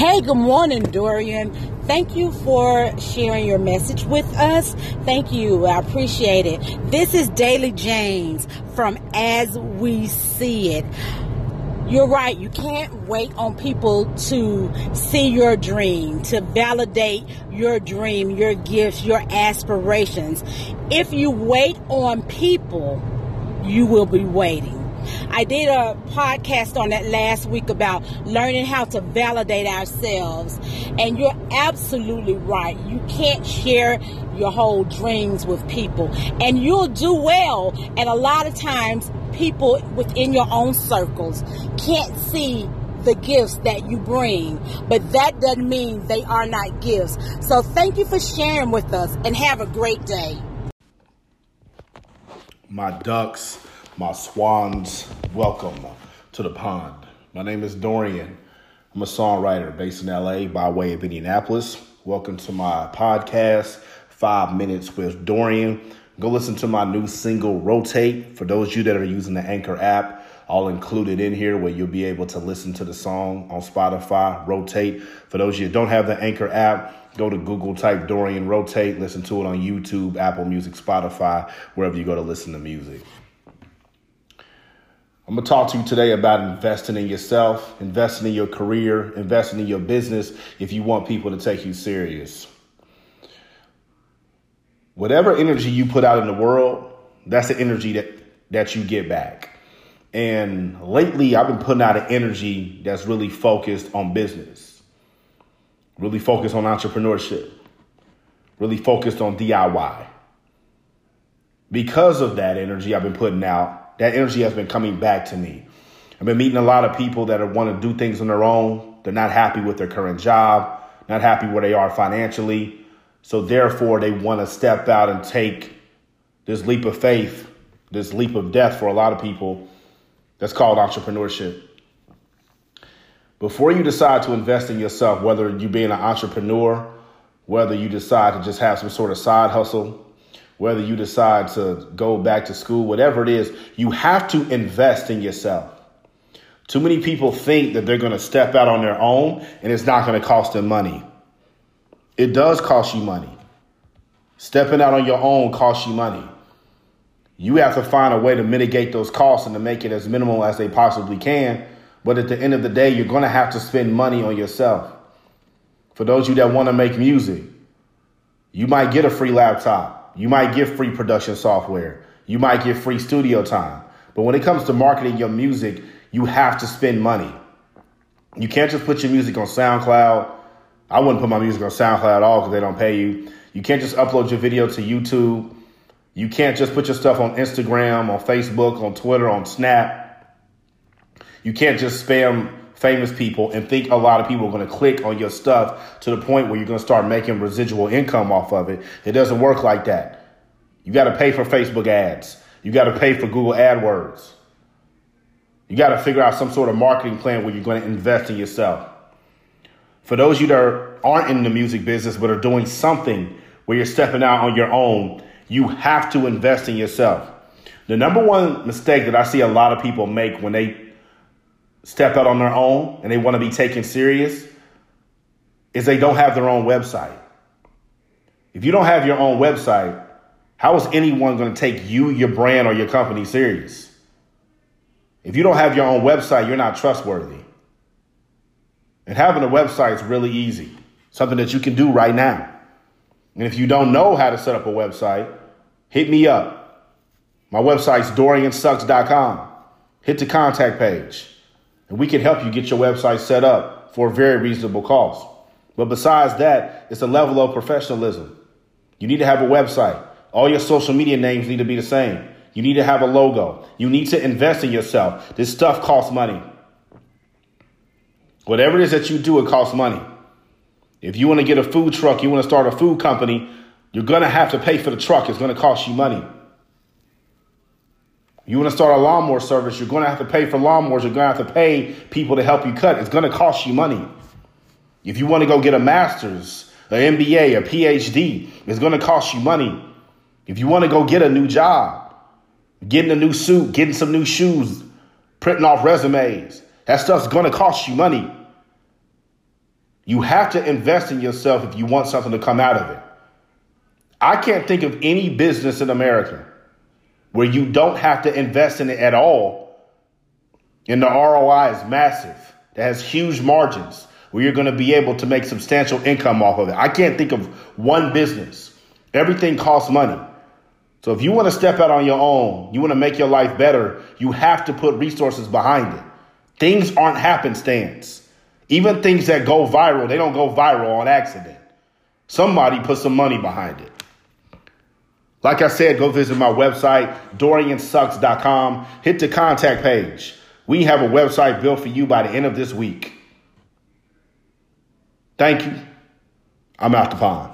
Hey, good morning, Dorian. Thank you for sharing your message with us. Thank you. I appreciate it. This is Daily James from As We See It. You're right. You can't wait on people to see your dream, to validate your dream, your gifts, your aspirations. If you wait on people, you will be waiting. I did a podcast on that last week about learning how to validate ourselves. And you're absolutely right. You can't share your whole dreams with people. And you'll do well. And a lot of times, people within your own circles can't see the gifts that you bring, but that doesn't mean they are not gifts. So thank you for sharing with us and have a great day. My ducks my swans, welcome to the pond. My name is Dorian. I'm a songwriter based in LA by way of Indianapolis. Welcome to my podcast, Five Minutes with Dorian. Go listen to my new single, Rotate. For those of you that are using the Anchor app, I'll include it in here where you'll be able to listen to the song on Spotify, Rotate. For those of you that don't have the Anchor app, go to Google, type Dorian Rotate, listen to it on YouTube, Apple Music, Spotify, wherever you go to listen to music. I'm going to talk to you today about investing in yourself, investing in your career, investing in your business if you want people to take you serious. Whatever energy you put out in the world, that's the energy that, that you get back. And lately, I've been putting out an energy that's really focused on business, really focused on entrepreneurship, really focused on DIY. Because of that energy I've been putting out, that energy has been coming back to me. I've been meeting a lot of people that want to do things on their own. They're not happy with their current job, not happy where they are financially. So therefore, they want to step out and take this leap of faith, this leap of death for a lot of people. That's called entrepreneurship. Before you decide to invest in yourself, whether you being an entrepreneur, whether you decide to just have some sort of side hustle, whether you decide to go back to school, whatever it is, you have to invest in yourself. Too many people think that they're going to step out on their own and it's not going to cost them money. It does cost you money. Stepping out on your own costs you money. You have to find a way to mitigate those costs and to make it as minimal as they possibly can. But at the end of the day, you're going to have to spend money on yourself. For those of you that want to make music, you might get a free laptop. You might get free production software. You might get free studio time. But when it comes to marketing your music, you have to spend money. You can't just put your music on SoundCloud. I wouldn't put my music on SoundCloud at all because they don't pay you. You can't just upload your video to YouTube. You can't just put your stuff on Instagram, on Facebook, on Twitter, on Snap. You can't just spam famous people and think a lot of people are going to click on your stuff to the point where you're going to start making residual income off of it. It doesn't work like that. You got to pay for Facebook ads. You got to pay for Google AdWords. You got to figure out some sort of marketing plan where you're going to invest in yourself. For those of you that aren't in the music business but are doing something where you're stepping out on your own, you have to invest in yourself. The number one mistake that I see a lot of people make when they step out on their own and they want to be taken serious is they don't have their own website. If you don't have your own website, how is anyone going to take you, your brand, or your company serious? If you don't have your own website, you're not trustworthy. And having a website is really easy, something that you can do right now. And if you don't know how to set up a website, hit me up. My website's doriansucks.com. Hit the contact page and we can help you get your website set up for a very reasonable cost. But besides that, it's a level of professionalism. You need to have a website. All your social media names need to be the same. You need to have a logo. You need to invest in yourself. This stuff costs money. Whatever it is that you do, it costs money. If you want to get a food truck, you want to start a food company, you're going to have to pay for the truck. It's going to cost you money. You want to start a lawnmower service, you're going to have to pay for lawnmowers. You're going to have to pay people to help you cut. It's going to cost you money. If you want to go get a master's, an MBA, a PhD, it's going to cost you money. If you want to go get a new job, getting a new suit, getting some new shoes, printing off resumes, that stuff's going to cost you money. You have to invest in yourself if you want something to come out of it. I can't think of any business in America where you don't have to invest in it at all. And the ROI is massive. That has huge margins where you're going to be able to make substantial income off of it. I can't think of one business. Everything costs money. So if you want to step out on your own, you want to make your life better, you have to put resources behind it. Things aren't happenstance. Even things that go viral, they don't go viral on accident. Somebody put some money behind it. Like I said, go visit my website, doriansucks.com. Hit the contact page. We have a website built for you by the end of this week. Thank you. I'm out the pond.